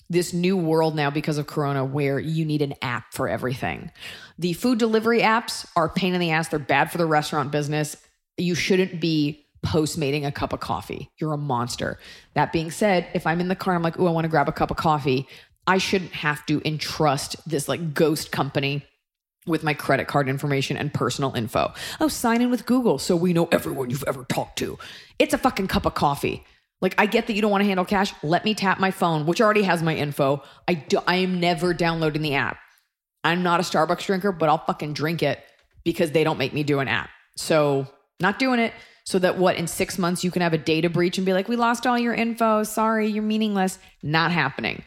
this new world now because of Corona where you need an app for everything. The food delivery apps are a pain in the ass. They're bad for the restaurant business. You shouldn't be postmating a cup of coffee. You're a monster. That being said, if I'm in the car, I'm like, oh, I want to grab a cup of coffee. I shouldn't have to entrust this like ghost company with my credit card information and personal info. Oh, sign in with Google so we know everyone you've ever talked to. It's a fucking cup of coffee. Like I get that you don't want to handle cash. Let me tap my phone, which already has my info. I do, I am never downloading the app. I'm not a Starbucks drinker, but I'll fucking drink it because they don't make me do an app. So, not doing it so that what in 6 months you can have a data breach and be like, "We lost all your info. Sorry, you're meaningless." Not happening.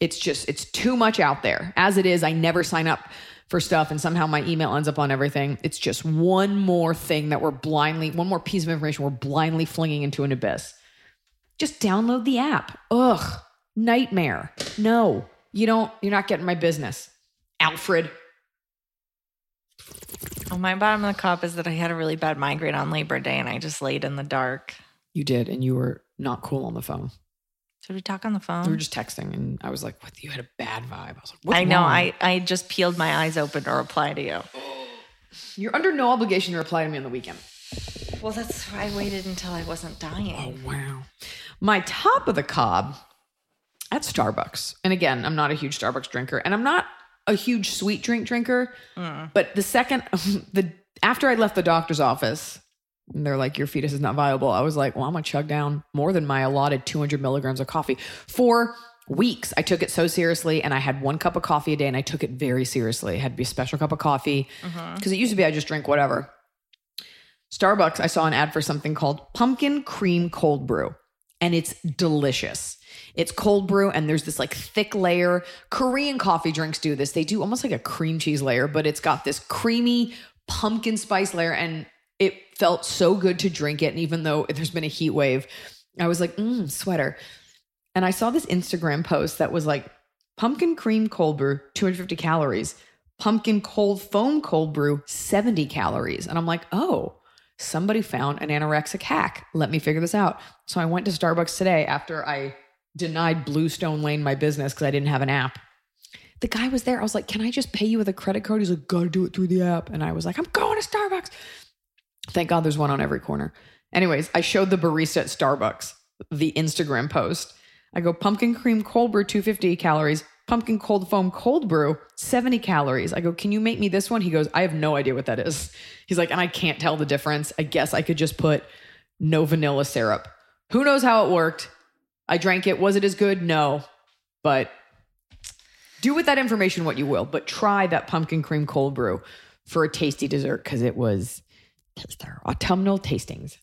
It's just it's too much out there. As it is i never sign up for stuff and somehow my email ends up on everything. It's just one more thing that we're blindly one more piece of information we're blindly flinging into an abyss. Just download the app. Ugh. Nightmare. No. You don't you're not getting my business. Alfred Oh, my bottom of the cup is that I had a really bad migraine on Labor Day and I just laid in the dark. you did and you were not cool on the phone Should we talk on the phone? we were just texting and i was like what you had a bad vibe i was like I know. wrong? I, I just peeled my eyes open to reply to you. you're under no obligation to reply to me on the weekend Well, that's why I waited until I wasn't dying. Oh, wow. My top of the cob at Starbucks. And again, I'm not a huge Starbucks drinker and I'm not a huge sweet drink drinker. Mm. But the second, the after I left the doctor's office, and they're like, your fetus is not viable. I was like, well, I'm going to chug down more than my allotted 200 milligrams of coffee for weeks. I took it so seriously and I had one cup of coffee a day and I took it very seriously. It had to be a special cup of coffee mm-hmm. because it used to be I just drink whatever. Starbucks, I saw an ad for something called pumpkin cream cold brew, and it's delicious. It's cold brew, and there's this like thick layer. Korean coffee drinks do this. They do almost like a cream cheese layer, but it's got this creamy pumpkin spice layer, and it felt so good to drink it. And even though there's been a heat wave, I was like, mmm, sweater. And I saw this Instagram post that was like pumpkin cream cold brew, 250 calories, pumpkin cold foam cold brew, 70 calories. And I'm like, oh, somebody found an anorexic hack. Let me figure this out. So I went to Starbucks today after I denied Bluestone Lane my business because I didn't have an app. The guy was there. I was like, Can I just pay you with a credit card? He's like, Gotta do it through the app. And I was like, I'm going to Starbucks. Thank God there's one on every corner. Anyways, I showed the barista at Starbucks the Instagram post. I go, pumpkin cream cold brew, 250 calories. Pumpkin cold foam cold brew, 70 calories. I go, can you make me this one? He goes, I have no idea what that is. He's like, and I can't tell the difference. I guess I could just put no vanilla syrup. Who knows how it worked? I drank it. Was it as good? No. But do with that information what you will. But try that pumpkin cream cold brew for a tasty dessert because it was autumnal tastings.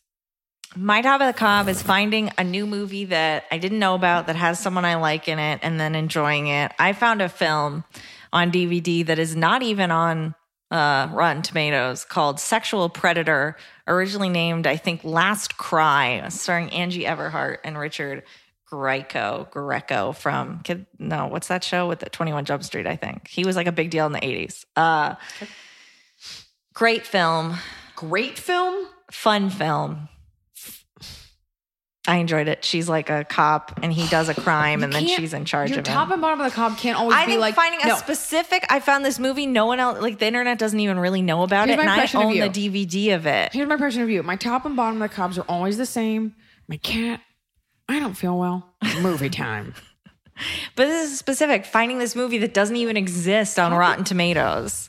My top of the cob is finding a new movie that I didn't know about that has someone I like in it and then enjoying it. I found a film on DVD that is not even on uh, Rotten Tomatoes called Sexual Predator, originally named, I think, Last Cry, starring Angie Everhart and Richard Grieco, Grieco from Kid. No, what's that show with the 21 Jump Street? I think he was like a big deal in the 80s. Uh, great film, Great film. fun film. I enjoyed it. She's like a cop and he does a crime and then she's in charge Your of it. The top and bottom of the cob can't always be I be think like finding a specific. I found this movie. No one else, like the internet, doesn't even really know about Here's it, and I own the DVD of it. Here's my impression of you. My top and bottom of the cobs are always the same. My cat, I don't feel well. Movie time. But this is specific. Finding this movie that doesn't even exist on Rotten Tomatoes.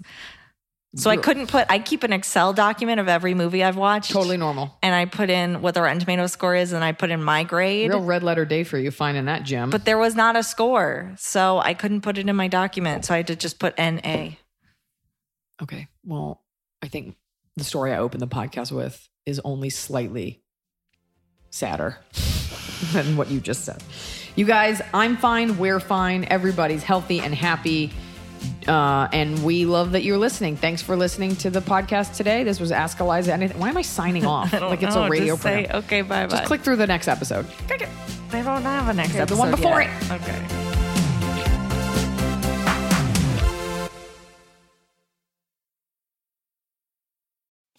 So I couldn't put. I keep an Excel document of every movie I've watched. Totally normal. And I put in what the Rotten Tomatoes score is, and I put in my grade. Real red letter day for you finding that gem. but there was not a score, so I couldn't put it in my document. So I had to just put NA. okay, well, I think the story I opened the podcast with is only slightly sadder than what you just said. You guys, I'm fine. We're fine. Everybody's healthy and happy. Uh, and we love that you're listening. Thanks for listening to the podcast today. This was Ask Eliza Anything. Why am I signing off? like it's No, a radio just say, okay, bye bye. Just click through the next episode. They don't have a next Okay, the one before yet. Okay.